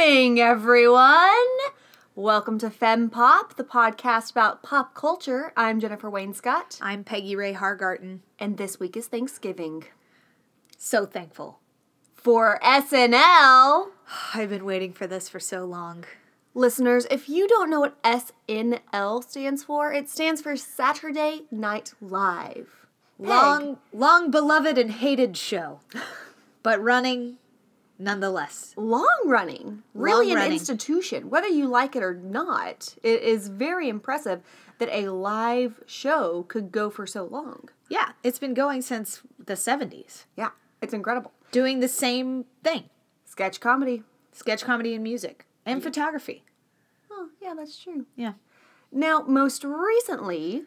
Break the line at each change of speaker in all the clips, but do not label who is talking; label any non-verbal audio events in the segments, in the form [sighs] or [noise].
Thanksgiving, everyone! Welcome to Fem Pop, the podcast about pop culture. I'm Jennifer Wainscott,
I'm Peggy Ray Hargarten.
and this week is Thanksgiving.
So thankful.
For SNL,
I've been waiting for this for so long.
listeners, if you don't know what SNL stands for, it stands for Saturday Night Live. Peg,
Long, long beloved and hated show, [laughs] but running nonetheless.
long running, really
Long
an
running.
institution, whether you like it or not. It is very impressive that a live show could go for so long.
Yeah, it's been going since the 70s,
Yeah, it's incredible.
doing the same thing
Sketch comedy.
sketch comedy and music and photography.
Oh, yeah, that's true.
Yeah.
Now, most recently,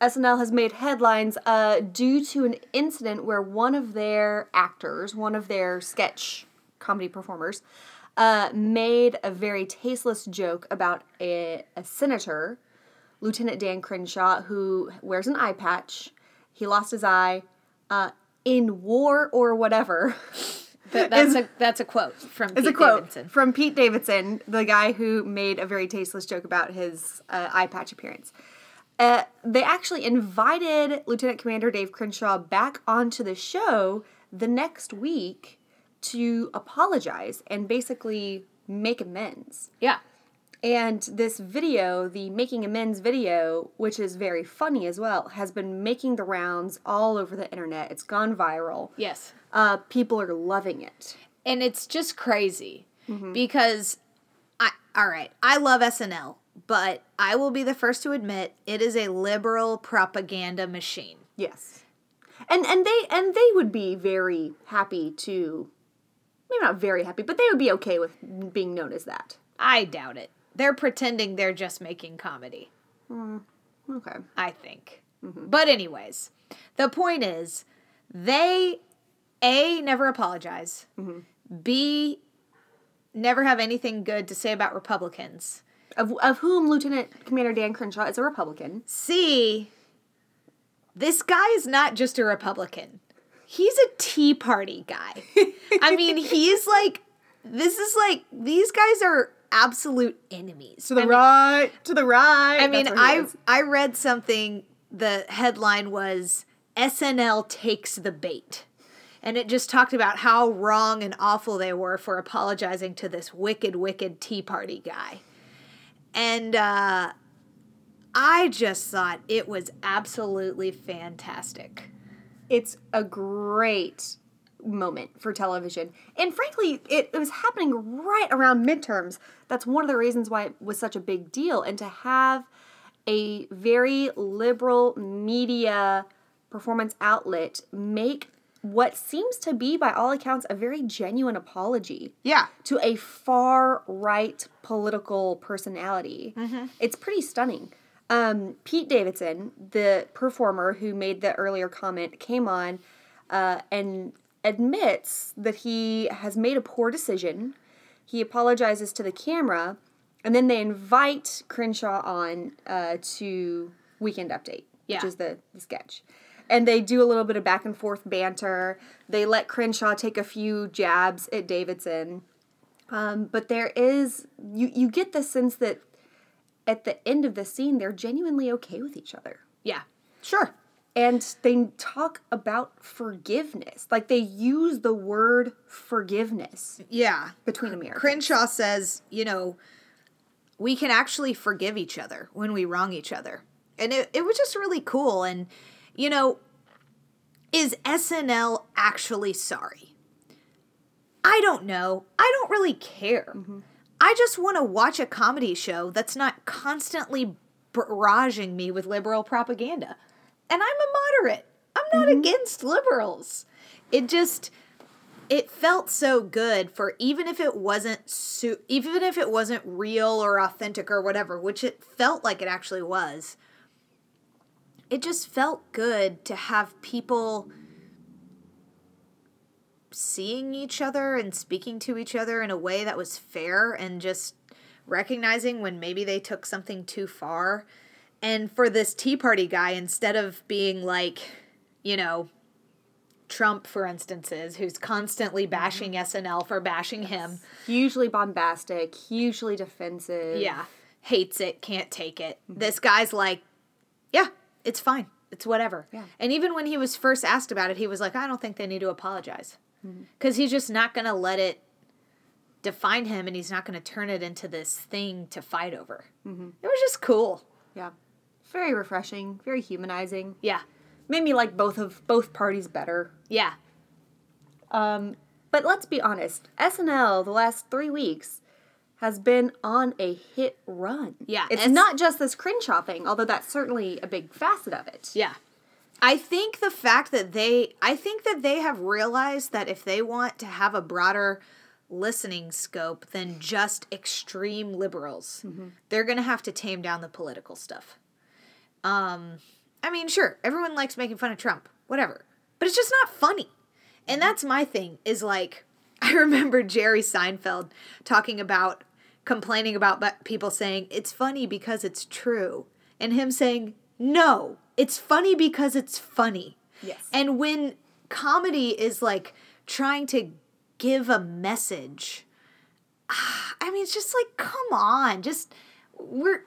SNL has made headlines uh, due to an incident where one of their actors, one of their sketch comedy performers, uh, made a very tasteless joke about a, a senator, Lieutenant Dan Crenshaw, who wears an eye patch. He lost his eye uh, in war or whatever. [laughs]
That, that's, a, that's a quote from
It's
Pete
a quote
Davidson.
from Pete Davidson, the guy who made a very tasteless joke about his uh, eye patch appearance. Uh, they actually invited Lieutenant Commander Dave Crenshaw back onto the show the next week to apologize and basically make amends.
Yeah.
And this video, the making amends video, which is very funny as well, has been making the rounds all over the internet. It's gone viral.
Yes.
Uh, people are loving it.
and it's just crazy
Mm-hmm.
because I all right, I love SNL, but I will be the first to admit it is a liberal propaganda machine.
Yes. And and they and they would be very happy to maybe not very happy, but they would be okay with being known as that.
I doubt it. They're pretending they're just making comedy, hmm,
Okay.
I think. But anyways, the point is they A never apologize. B never have anything good to say about Republicans.
Of of whom Lieutenant Commander Dan Crenshaw is a Republican.
C, this guy is not just a Republican. He's a Tea Party guy. I mean, [laughs] he's like, this is like, these guys are absolute enemies.
To the
I mean,
right, to the right.
I mean, I I read something. The headline was SNL takes the bait, and it just talked about how wrong and awful they were for apologizing to this wicked, wicked Tea Party guy, and uh, I just thought it was absolutely fantastic.
It's a great moment for television. And frankly, it, it was happening right around midterms. That's one of the reasons why it was such a big deal. And to have a very liberal media performance outlet make what seems to be, by all accounts, a very genuine apology
Yeah,
to a far right political personality. Mm-hmm. It's pretty stunning. Um, Pete Davidson, the performer who made the earlier comment, came on uh, and admits that he has made a poor decision. He apologizes to the camera, and then they invite Crenshaw on uh, to Weekend Update,
Yeah.
which is the, the sketch. And they do a little bit of back and forth banter. They let Crenshaw take a few jabs at Davidson. Um, but there is you you get the sense that at the end of the scene they're genuinely okay with each other.
yeah, sure.
And they talk about forgiveness. Like they use the word forgiveness
Yeah,
between Americans.
Crenshaw says, you know, we can actually forgive each other when we wrong each other. And it, it was just really cool. And, you know, is SNL actually sorry? I don't know. I don't really care. Mm-hmm. I just want to watch a comedy show that's not constantly barraging me with liberal propaganda. And I'm a moderate. I'm not mm-hmm. against liberals. It just it felt so good for even if it wasn't su- even if it wasn't real or authentic or whatever, which it felt like it actually was. It just felt good to have people seeing each other and speaking to each other in a way that was fair and just recognizing when maybe they took something too far. And for this Tea Party guy, instead of being like, you know, Trump, for instance, is, who's constantly mm-hmm. bashing SNL for bashing him.
Hugely bombastic, hugely defensive.
Yeah. Hates it, can't take it. Mm-hmm. This guy's like, yeah, it's fine. It's whatever.
Yeah.
And even when he was first asked about it, he was like, I don't think they need to apologize. Because he's just not going to let it define him and he's not going to turn it into this thing to fight over. It was just cool.
Yeah. Very refreshing, very humanizing.
Yeah.
Made me like both of both parties better.
Yeah.
Um, but let's be honest, SNL the last three weeks has been on a hit run.
Yeah,
It's
it's-
not just this Crenshaw thing, although that's certainly a big facet of it.
Yeah. I think the fact that they I think that they have realized that if they want to have a broader listening scope than just extreme liberals, they're going to have to tame down the political stuff. Um I mean, sure, everyone likes making fun of Trump, whatever. But it's just not funny. And that's my thing is like [laughs] I remember Jerry Seinfeld talking about complaining about people saying it's funny because it's true and him saying no, it's funny because it's funny.
Yes.
And when comedy is like trying to give a message, ah, I mean, it's just like, come on, just we're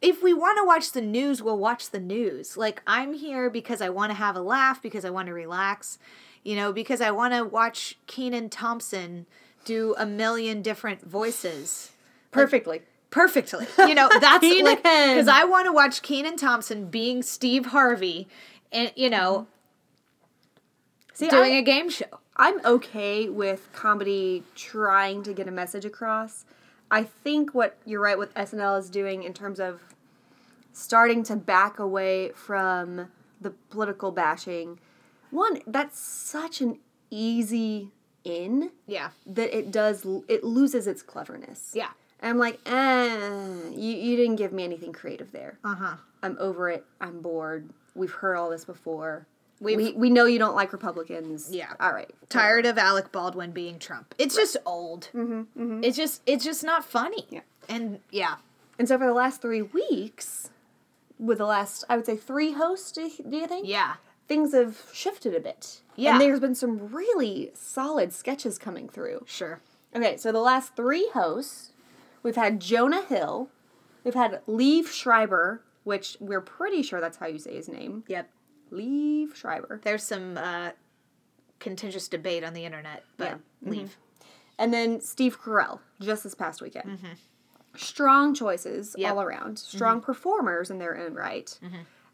if we want to watch the news, we'll watch the news. Like I'm here because I want to have a laugh, because I want to relax, you know, because I want to watch Kenan Thompson do a million different voices
Perfectly.
Perfectly. You know, [laughs] that's like because I want to watch Kenan Thompson being Steve Harvey, and you know,
See,
doing
I,
a game show.
I'm okay with comedy trying to get a message across. I think what you're right with SNL is doing in terms of starting to back away from the political bashing. One, that's such an easy in
Yeah,
that it does it loses its cleverness.
yeah,
I'm like, eh, you, you didn't give me anything creative there.
uh huh.
I'm over it. I'm bored. We've heard all this before.
We've-
we we know you don't like Republicans.
Yeah.
All right.
Tired of Alec Baldwin being Trump. It's just old. Mm-hmm, It's just it's just not funny.
Yeah.
and yeah,
And so for the last three weeks, with the last, I would say three hosts, do you, do you think?
yeah,
Things have shifted a bit.
Yeah.
And there's been some really solid sketches coming through.
sure.
Okay, so the last three hosts, we've had Jonah Hill, we've had Liev Schreiber, which we're pretty sure that's how you say his name.
Yep.
Liev Schreiber.
There's some uh, contentious debate on the internet, but
Yeah.
Mm-hmm. Liev.
And then Steve Carell, just this past weekend. Mm-hmm. Strong choices
Yep.
all around. Strong mm-hmm. performers in their own right.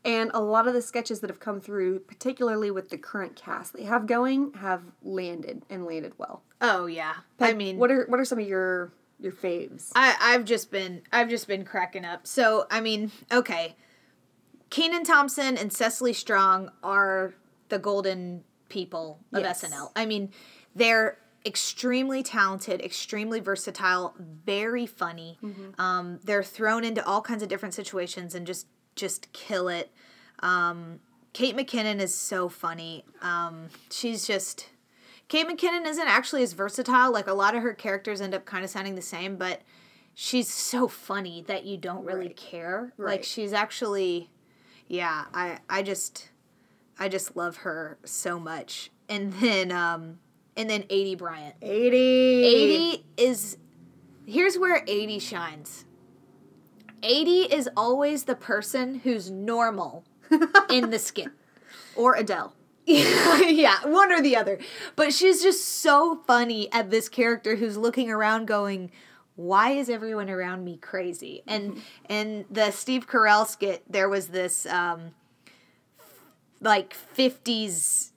And a lot of the sketches that have come through, particularly with the current cast they have going, have landed and landed well.
Oh yeah. I mean,
what are what are some of your your faves?
I I've just been I've just been cracking up. So I mean, okay, Kenan Thompson and Cecily Strong are the golden people of
Yes.
SNL. I mean, they're extremely talented, extremely versatile, very funny. Um, they're thrown into all kinds of different situations and just just kill it. Um, Kate McKinnon is so funny. Um, she's just Kate McKinnon isn't actually as versatile. Like a lot of her characters end up kind of sounding the same, but she's so funny that you don't really
Right.
care. Like she's actually yeah, I I just I just love her so much. And then um and then Aidy Bryant.
Aidy.
Aidy is here's where Aidy shines. Aidy is always the person who's normal [laughs] in the skit.
Or Adele. [laughs]
yeah, one or the other. But she's just so funny at this character who's looking around going, why is everyone around me crazy? And and the Steve Carell skit, there was this um like 50s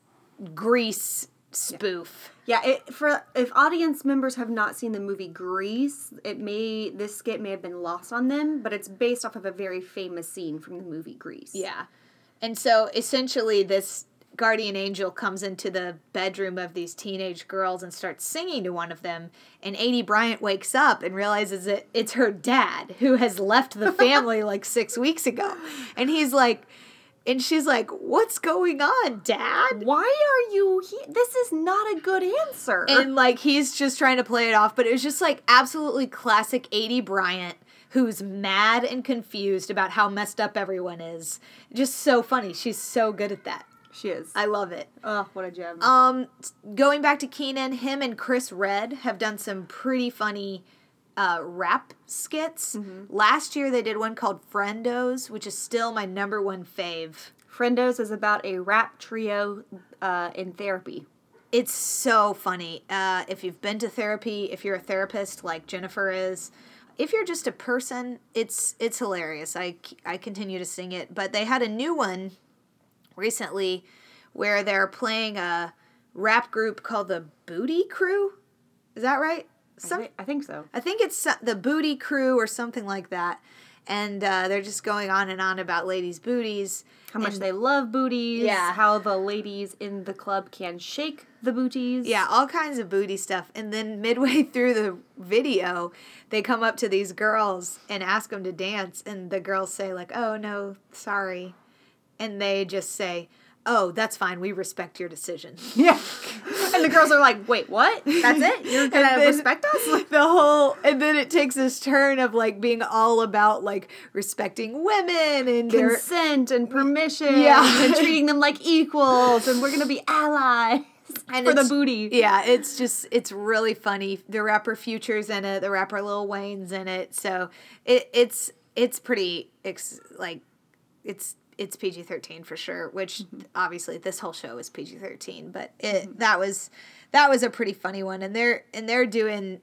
Grease spoof.
Yeah, it, for if audience members have not seen the movie Grease, it may this skit may have been lost on them, but it's based off of a very famous scene from the movie Grease.
Yeah. And so essentially, this guardian angel comes into the bedroom of these teenage girls and starts singing to one of them. And Aidy Bryant wakes up and realizes that it's her dad who has left the [laughs] family like six weeks ago. And he's like, and she's like, What's going on, dad?
Why are you here? This is not a good answer.
And like, he's just trying to play it off, but it was just like absolutely classic Aidy Bryant. Who's mad and confused about how messed up everyone is. Just so funny. She's so good at that.
She is.
I love it.
oh, what a gem.
Um, going back to Kenan, him and Chris Redd have done some pretty funny uh, rap skits. Last year they did one called Friendos, which is still my number one fave.
Friendos is about a rap trio uh, in therapy.
It's so funny. Uh, if you've been to therapy, if you're a therapist like Jennifer is, if you're just a person, it's it's hilarious. I I continue to sing it, but they had a new one recently where they're playing a rap group called the Booty Crew. Is that right?
I,
Some,
I think so.
I think it's the Booty Crew or something like that. And uh, they're just going on and on about ladies' booties.
How much they love booties.
Yeah.
How the ladies in the club can shake the booties.
Yeah, all kinds of booty stuff. And then midway [laughs] through the video, they come up to these girls and ask them to dance. And the girls say, like, oh, no, sorry. And they just say, oh, that's fine. We respect your decision. [laughs]
Yeah. [laughs] and the girls are like, wait, what? That's it? You're gonna
then
respect us? [laughs]
the whole and then it takes this turn of like being all about like respecting women and their
Consent and permission.
Yeah.
And treating them like equals. And we're gonna be allies
And
for the booty.
Yeah, it's just it's really funny. The rapper Future's in it. The rapper Lil Wayne's in it. So it it's it's pretty ex- like it's it's PG thirteen for sure. Which mm-hmm. obviously this whole show is PG thirteen, but it mm-hmm. that was that was a pretty funny one. And they're and they're doing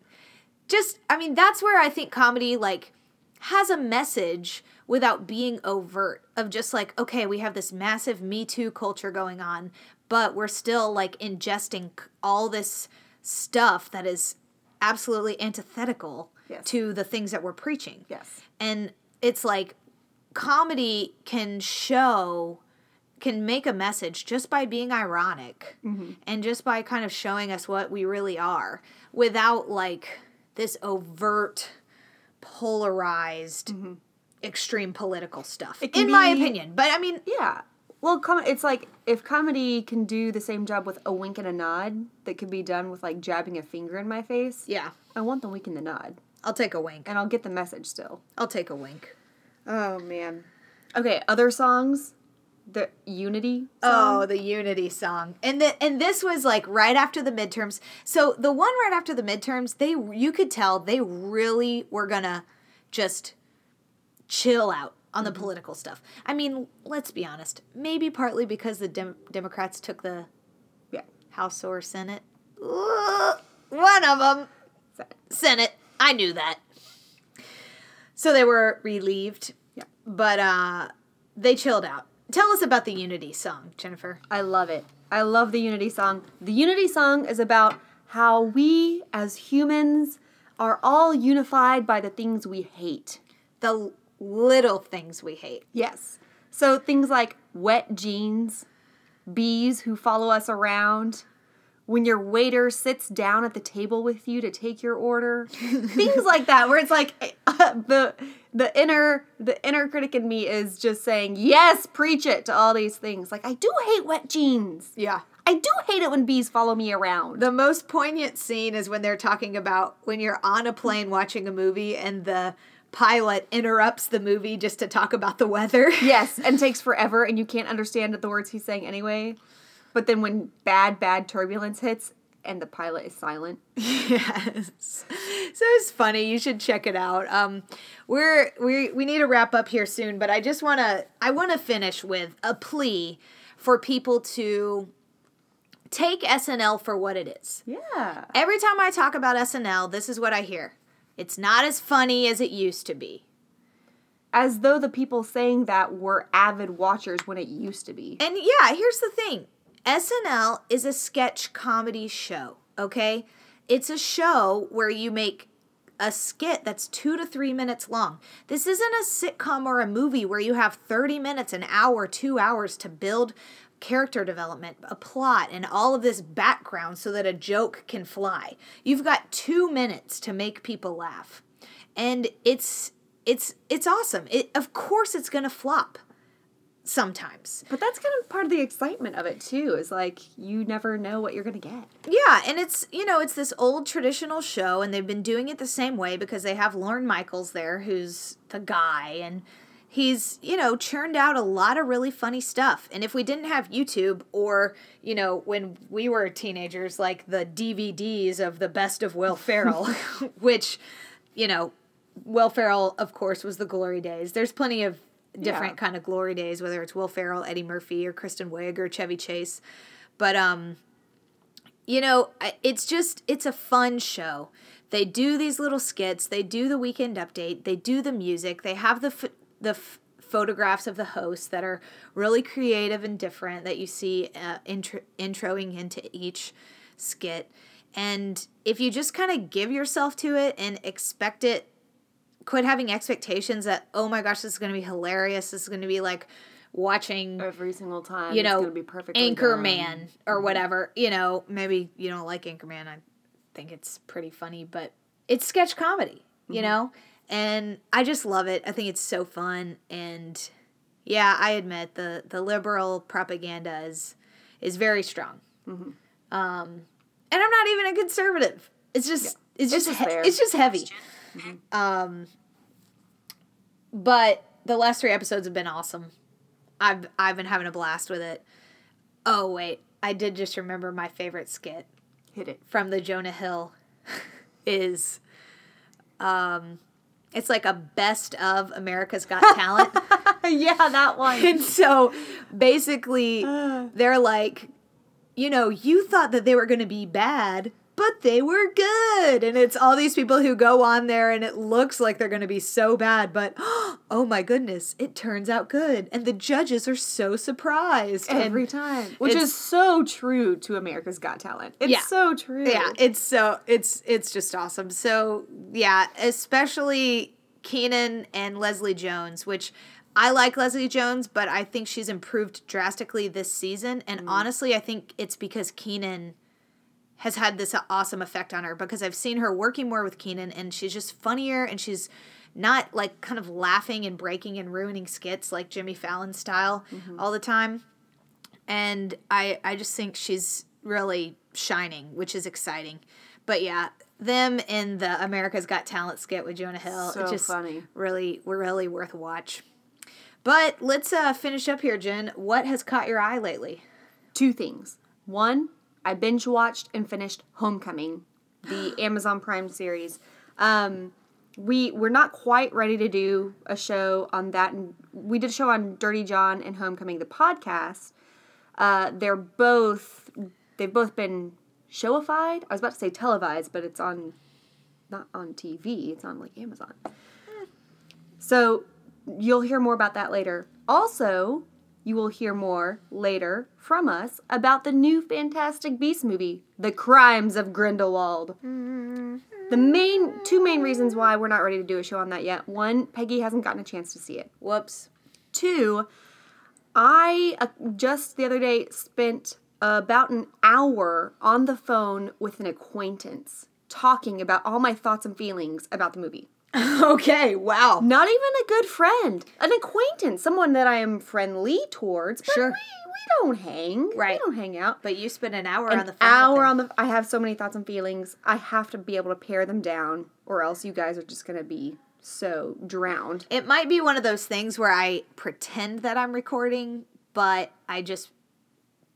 just I mean that's where I think comedy like has a message without being overt of just like okay we have this massive me too culture going on but we're still like ingesting all this stuff that is absolutely antithetical
Yes.
to the things that we're preaching
Yes.
and it's like comedy can show can make a message just by being ironic mm-hmm. and just by kind of showing us what we really are without like this overt polarized mm-hmm. extreme political stuff in my opinion but i mean
Yeah. Well, com- it's like if comedy can do the same job with a wink and a nod that could be done with like jabbing a finger in my face,
yeah
I want the wink and the nod.
i'll take a wink
And I'll get the message still.
i'll take a wink
Oh, man. Okay, other songs. The Unity
Oh, the Unity song, and the and this was like right after the midterms. So the one right after the midterms, they you could tell they really were gonna just chill out on the mm-hmm. political stuff. I mean, let's be honest. Maybe partly because the Dem- Democrats took the
Yeah.
House or Senate. One of them, Senate. I knew that. So they were relieved.
Yeah.
But uh, they chilled out. Tell us about the Unity song, Jennifer.
I love it. I love the Unity song. The Unity song is about how we as humans are all unified by the things we hate.
The little things we hate.
Yes. So things like wet jeans, bees who follow us around, when your waiter sits down at the table with you to take your order, [laughs] things like that, where it's like uh, the the inner the inner critic in me is just saying yes, preach it to all these things. Like I do hate wet jeans.
Yeah.
I do hate it when bees follow me around.
The most poignant scene is when they're talking about when you're on a plane watching a movie and the pilot interrupts the movie just to talk about the weather.
Yes, [laughs] and takes forever, and you can't understand the words he's saying anyway. But then when bad, bad turbulence hits and the pilot is silent, [laughs]
yes. So it's funny. You should check it out. Um, we're we we need to wrap up here soon, but I just want to I want to finish with a plea for people to take SNL for what it is.
yeah,
Every time I talk about SNL, this is what I hear. It's not as funny as it used to be.
as though the people saying that were avid watchers when it used to be.
And yeah, here's the thing SNL is a sketch comedy show, okay? It's a show where you make a skit that's two to three minutes long. This isn't a sitcom or a movie where you have 30 minutes, an hour, two hours to build character development, a plot, and all of this background so that a joke can fly. You've got two minutes to make people laugh. And it's it's it's awesome. It of course it's gonna flop sometimes.
But that's kind of part of the excitement of it too. Is like you never know what you're gonna get.
Yeah, and it's you know it's this old traditional show, and they've been doing it the same way because they have Lorne Michaels there, who's the guy, and he's you know churned out a lot of really funny stuff and if we didn't have youtube or you know when we were teenagers like the dvds of the best of will ferrell [laughs] which you know will ferrell of course was the glory days there's plenty of different
Yeah.
kind of glory days whether it's will ferrell eddie murphy or kristen wiig or chevy chase but um you know, it's just it's a fun show. They do these little skits. They do the weekend update. They do the music. They have the ph- the f- photographs of the hosts that are really creative and different that you see uh, intro- introing into each skit. And if you just kind of give yourself to it and expect it, quit having expectations that oh my gosh, this is going to be hilarious. This is going to be like watching
Every single time,
you
it's
know,
gonna be perfect done.
Anchorman or mm-hmm. whatever. You know, maybe you don't like Anchorman. I think it's pretty funny, but it's sketch comedy, you mm-hmm. know? And I just love it. I think it's so fun. And yeah, I admit the, the liberal propaganda is, is very strong. Mm-hmm. Um, and I'm not even a conservative. It's just, it's just,
just
he- it's just heavy. Um, but the last three episodes have been awesome. I've I've been having a blast with it. Oh wait, I did just remember my favorite skit
Hit it.
from the Jonah Hill [laughs] is um it's like a best of America's Got Talent. [laughs]
yeah, that one.
and so basically they're like you know, you thought that they were going to be bad, but they were good. And it's all these people who go on there and it looks like they're going to be so bad, but [gasps] oh my goodness, it turns out good. And the judges are so surprised.
Every
and
time, which is so true to America's Got Talent. It's
Yeah.
so true.
Yeah, it's so it's it's just awesome. So yeah, especially Kenan and Leslie Jones, which I like Leslie Jones, but I think she's improved drastically this season. And mm-hmm. honestly, I think it's because Kenan has had this awesome effect on her because I've seen her working more with Kenan and she's just funnier and she's not like kind of laughing and breaking and ruining skits like Jimmy Fallon style all the time and I I just think she's really shining, which is exciting. But yeah, them in the America's Got Talent skit with Jonah Hill,
So
just
funny.
really we're really worth a watch. But let's uh, finish up here, Jen. What has caught your eye lately?
Two things. One, I binge watched and finished Homecoming, the [gasps] Amazon Prime series. Um, we we're not quite ready to do a show on that. And we did a show on Dirty John and Homecoming, the podcast. Uh, they're both they've both been showified. I was about to say televised, but it's on not on TV. It's on like Amazon. So you'll hear more about that later. Also, you will hear more later from us about the new Fantastic Beast movie, The Crimes of Grindelwald. The main two main reasons why we're not ready to do a show on that yet. One, Peggy hasn't gotten a chance to see it.
Whoops.
Two, I uh, just the other day spent about an hour on the phone with an acquaintance talking about all my thoughts and feelings about the movie. [laughs]
okay, wow.
Not even a good friend, an acquaintance, someone that I am friendly towards. But
Sure.
we, we don't hang.
Right.
We don't hang out.
But you spent an hour
An
on the phone.
hour on the. I have so many thoughts and feelings. I have to be able to pare them down, or else you guys are just gonna be so drowned.
It might be one of those things where I pretend that I'm recording, but I just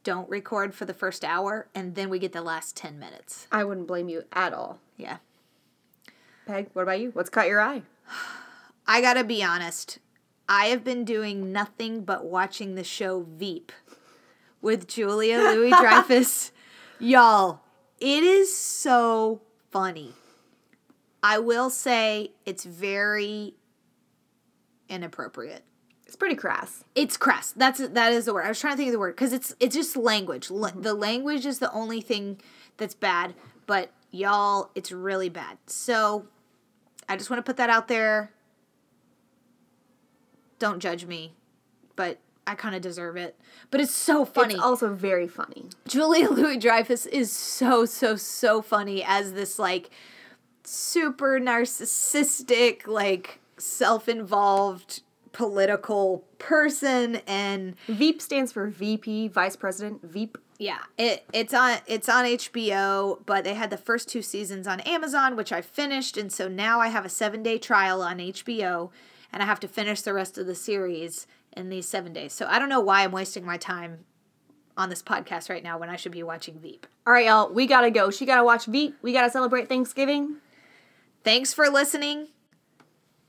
don't record for the first hour and then we get the last 10 minutes.
I wouldn't blame you at all.
Yeah.
Peg, what about you? What's caught your eye? [sighs]
I gotta be honest. I have been doing nothing but watching the show Veep with Julia [laughs] Louis Dreyfus. Y'all, it is so funny. I will say it's very inappropriate.
It's pretty crass.
It's crass. That's that is the word. I was trying to think of the word because it's it's just language. L- mm-hmm. The language is the only thing that's bad. But y'all, it's really bad. So I just want to put that out there. Don't judge me, but I kind of deserve it. But it's so funny.
It's also very funny.
Julia Louis Dreyfus is so so so funny as this like super narcissistic, like self-involved political person and
Veep stands for VP, Vice President. Veep.
yeah, it it's on it's on HBO, but they had the first two seasons on Amazon, which I finished, and so now I have a seven day trial on HBO, and I have to finish the rest of the series in these seven days. So I don't know why I'm wasting my time on this podcast right now when I should be watching Veep.
All right, y'all, we gotta go. She gotta watch Veep. We gotta celebrate Thanksgiving.
Thanks for listening.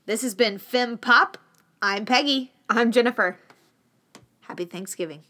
This has been Fem Pop. I'm Peggy.
I'm Jennifer.
Happy Thanksgiving.